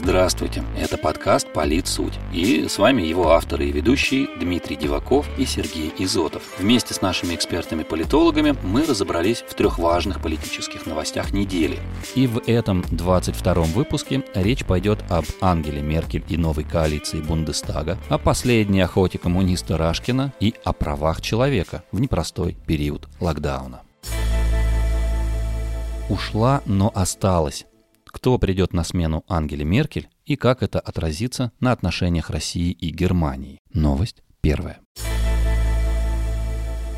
Здравствуйте, это подкаст «Политсуть». И с вами его авторы и ведущие Дмитрий Диваков и Сергей Изотов. Вместе с нашими экспертами-политологами мы разобрались в трех важных политических новостях недели. И в этом 22-м выпуске речь пойдет об Ангеле Меркель и новой коалиции Бундестага, о последней охоте коммуниста Рашкина и о правах человека в непростой период локдауна. Ушла, но осталась кто придет на смену Ангеле Меркель и как это отразится на отношениях России и Германии. Новость первая.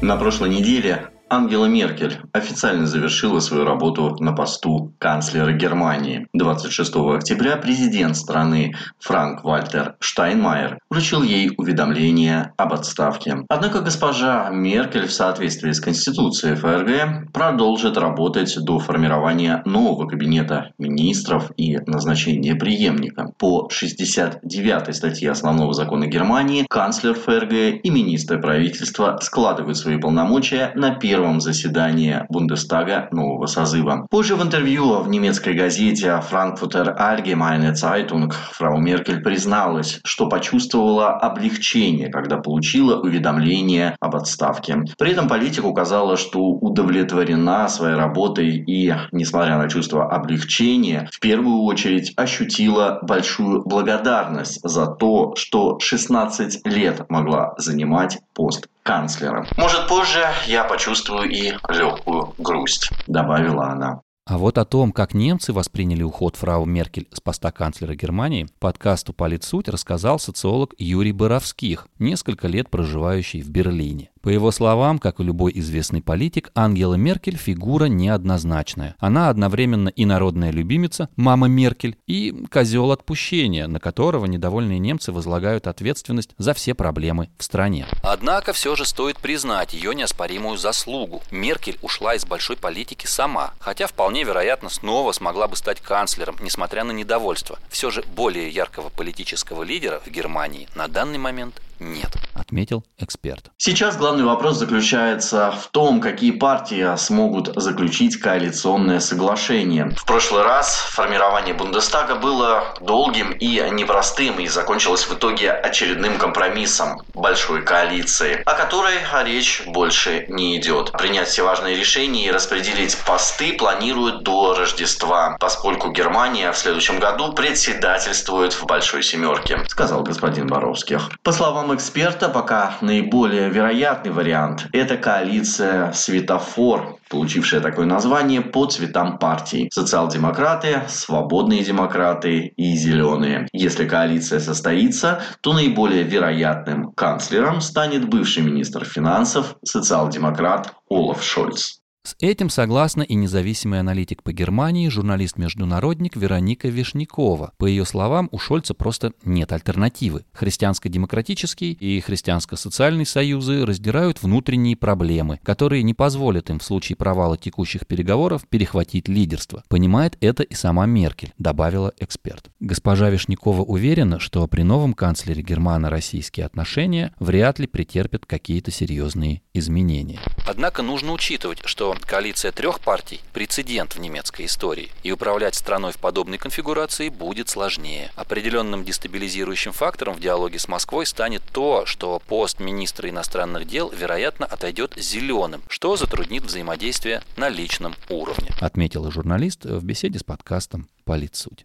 На прошлой неделе Ангела Меркель официально завершила свою работу на посту канцлера Германии. 26 октября президент страны Франк Вальтер Штайнмайер вручил ей уведомление об отставке. Однако госпожа Меркель в соответствии с Конституцией ФРГ продолжит работать до формирования нового кабинета министров и назначения преемника. По 69 статье Основного закона Германии канцлер ФРГ и министры правительства складывают свои полномочия на первом первом заседании Бундестага нового созыва. Позже в интервью в немецкой газете Frankfurter Allgemeine Zeitung фрау Меркель призналась, что почувствовала облегчение, когда получила уведомление об отставке. При этом политик указала, что удовлетворена своей работой и, несмотря на чувство облегчения, в первую очередь ощутила большую благодарность за то, что 16 лет могла занимать пост канцлера. Может, позже я почувствую и легкую грусть, добавила она. А вот о том, как немцы восприняли уход фрау Меркель с поста канцлера Германии, подкасту «Политсуть» рассказал социолог Юрий Боровских, несколько лет проживающий в Берлине. По его словам, как и любой известный политик, Ангела Меркель фигура неоднозначная. Она одновременно и народная любимица, мама Меркель, и козел отпущения, на которого недовольные немцы возлагают ответственность за все проблемы в стране. Однако все же стоит признать ее неоспоримую заслугу. Меркель ушла из большой политики сама, хотя вполне вероятно снова смогла бы стать канцлером, несмотря на недовольство. Все же более яркого политического лидера в Германии на данный момент нет, отметил эксперт. Сейчас главный вопрос заключается в том, какие партии смогут заключить коалиционное соглашение. В прошлый раз формирование Бундестага было долгим и непростым и закончилось в итоге очередным компромиссом большой коалиции, о которой речь больше не идет. Принять все важные решения и распределить посты планируют до Рождества, поскольку Германия в следующем году председательствует в Большой Семерке, сказал господин Боровских. По словам эксперта, пока наиболее вероятный вариант – это коалиция «Светофор», получившая такое название по цветам партий. Социал-демократы, свободные демократы и зеленые. Если коалиция состоится, то наиболее вероятным канцлером станет бывший министр финансов, социал-демократ Олаф Шольц. С этим согласна и независимый аналитик по Германии, журналист-международник Вероника Вишнякова. По ее словам, у Шольца просто нет альтернативы. Христианско-демократический и христианско-социальный союзы раздирают внутренние проблемы, которые не позволят им в случае провала текущих переговоров перехватить лидерство. Понимает это и сама Меркель, добавила эксперт. Госпожа Вишнякова уверена, что при новом канцлере германо-российские отношения вряд ли претерпят какие-то серьезные изменения. Однако нужно учитывать, что коалиция трех партий – прецедент в немецкой истории, и управлять страной в подобной конфигурации будет сложнее. Определенным дестабилизирующим фактором в диалоге с Москвой станет то, что пост министра иностранных дел, вероятно, отойдет зеленым, что затруднит взаимодействие на личном уровне, отметила журналист в беседе с подкастом «Политсуть».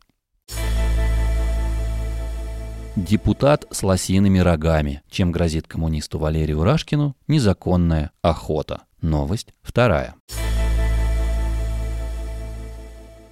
Депутат с лосиными рогами, чем грозит коммунисту Валерию Рашкину незаконная охота. Новость вторая.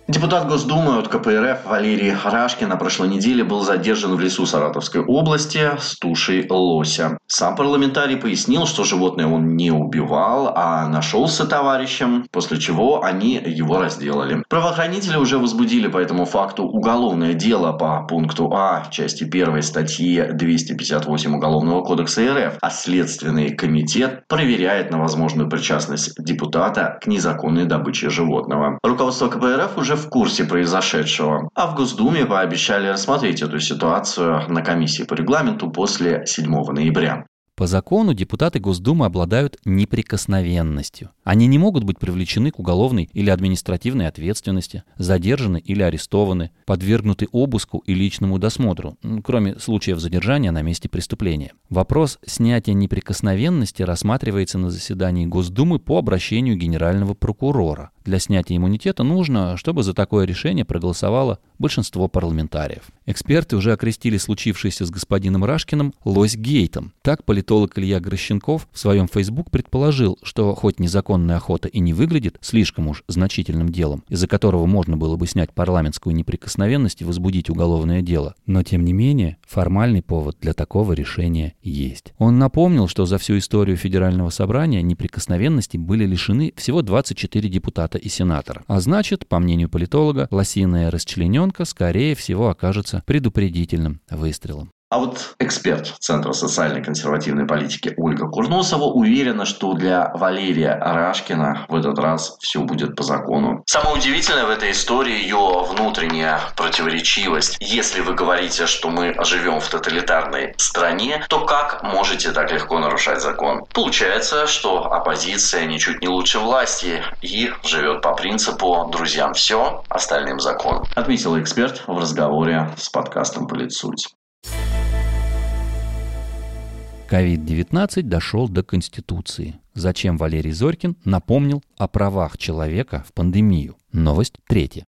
Депутат Госдумы от КПРФ Валерий Рашкин на прошлой неделе был задержан в лесу Саратовской области с тушей лося. Сам парламентарий пояснил, что животное он не убивал, а нашелся товарищем, после чего они его разделали. Правоохранители уже возбудили по этому факту уголовное дело по пункту А части 1 статьи 258 Уголовного кодекса РФ, а Следственный комитет проверяет на возможную причастность депутата к незаконной добыче животного. Руководство КПРФ уже в курсе произошедшего, а в Госдуме пообещали рассмотреть эту ситуацию на комиссии по регламенту после 7 ноября. По закону депутаты Госдумы обладают неприкосновенностью. Они не могут быть привлечены к уголовной или административной ответственности, задержаны или арестованы, подвергнуты обыску и личному досмотру, кроме случаев задержания на месте преступления. Вопрос снятия неприкосновенности рассматривается на заседании Госдумы по обращению генерального прокурора. Для снятия иммунитета нужно, чтобы за такое решение проголосовало большинство парламентариев. Эксперты уже окрестили случившееся с господином Рашкиным «лось гейтом». Так политолог Илья Грощенков в своем фейсбук предположил, что хоть незаконная охота и не выглядит слишком уж значительным делом, из-за которого можно было бы снять парламентскую неприкосновенность и возбудить уголовное дело, но тем не менее формальный повод для такого решения есть. Он напомнил, что за всю историю Федерального собрания неприкосновенности были лишены всего 24 депутата и сенатора. А значит, по мнению политолога, лосиная расчлененка скорее всего, окажется предупредительным выстрелом. А вот эксперт Центра социальной консервативной политики Ольга Курносова уверена, что для Валерия Рашкина в этот раз все будет по закону. Самое удивительное в этой истории ее внутренняя противоречивость. Если вы говорите, что мы живем в тоталитарной стране, то как можете так легко нарушать закон? Получается, что оппозиция ничуть не лучше власти и живет по принципу «друзьям все, остальным закон», отметил эксперт в разговоре с подкастом «Политсуть». COVID-19 дошел до Конституции. Зачем Валерий Зорькин напомнил о правах человека в пандемию? Новость третья.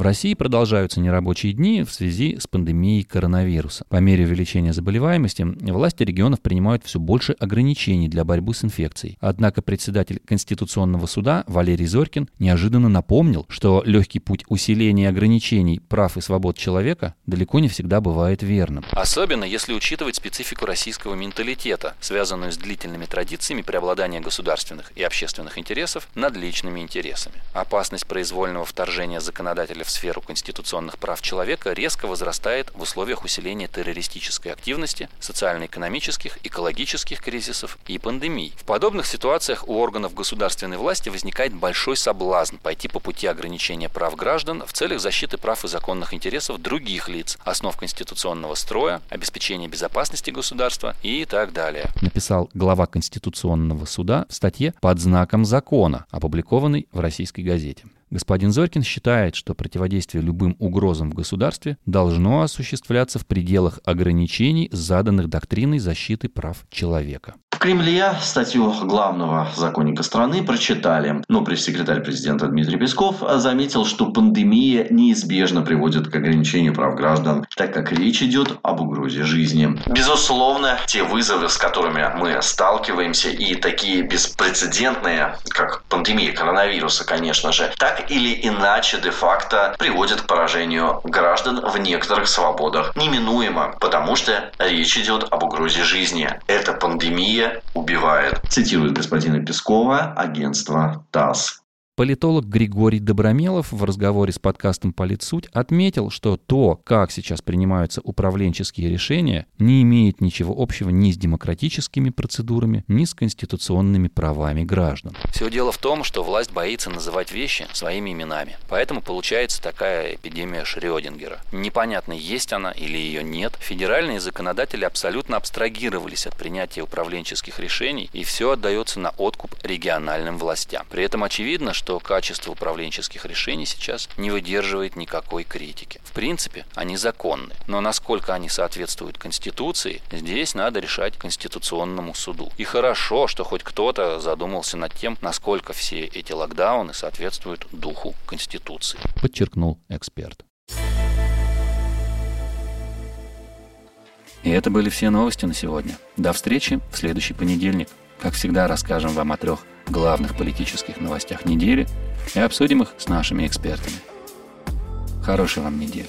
В России продолжаются нерабочие дни в связи с пандемией коронавируса. По мере увеличения заболеваемости власти регионов принимают все больше ограничений для борьбы с инфекцией. Однако председатель Конституционного суда Валерий Зорькин неожиданно напомнил, что легкий путь усиления ограничений прав и свобод человека далеко не всегда бывает верным. Особенно если учитывать специфику российского менталитета, связанную с длительными традициями преобладания государственных и общественных интересов над личными интересами. Опасность произвольного вторжения законодателя в сферу конституционных прав человека резко возрастает в условиях усиления террористической активности, социально-экономических, экологических кризисов и пандемий. В подобных ситуациях у органов государственной власти возникает большой соблазн пойти по пути ограничения прав граждан в целях защиты прав и законных интересов других лиц, основ конституционного строя, обеспечения безопасности государства и так далее. Написал глава Конституционного суда в статье «Под знаком закона», опубликованной в российской газете. Господин Зорькин считает, что противодействие любым угрозам в государстве должно осуществляться в пределах ограничений, заданных доктриной защиты прав человека. Кремле статью главного законника страны прочитали, но пресс-секретарь президента Дмитрий Песков заметил, что пандемия неизбежно приводит к ограничению прав граждан, так как речь идет об угрозе жизни. Безусловно, те вызовы, с которыми мы сталкиваемся, и такие беспрецедентные, как пандемия коронавируса, конечно же, так или иначе де-факто приводят к поражению граждан в некоторых свободах. Неминуемо, потому что речь идет об угрозе жизни. Эта пандемия убивает. Цитирует господина Пескова агентство ТАСС. Политолог Григорий Добромелов в разговоре с подкастом «Политсуть» отметил, что то, как сейчас принимаются управленческие решения, не имеет ничего общего ни с демократическими процедурами, ни с конституционными правами граждан. Все дело в том, что власть боится называть вещи своими именами. Поэтому получается такая эпидемия Шрёдингера. Непонятно, есть она или ее нет. Федеральные законодатели абсолютно абстрагировались от принятия управленческих решений, и все отдается на откуп региональным властям. При этом очевидно, что что качество управленческих решений сейчас не выдерживает никакой критики. В принципе, они законны, но насколько они соответствуют Конституции, здесь надо решать Конституционному суду. И хорошо, что хоть кто-то задумался над тем, насколько все эти локдауны соответствуют духу Конституции. Подчеркнул эксперт. И это были все новости на сегодня. До встречи в следующий понедельник. Как всегда, расскажем вам о трех главных политических новостях недели и обсудим их с нашими экспертами. Хорошей вам недели.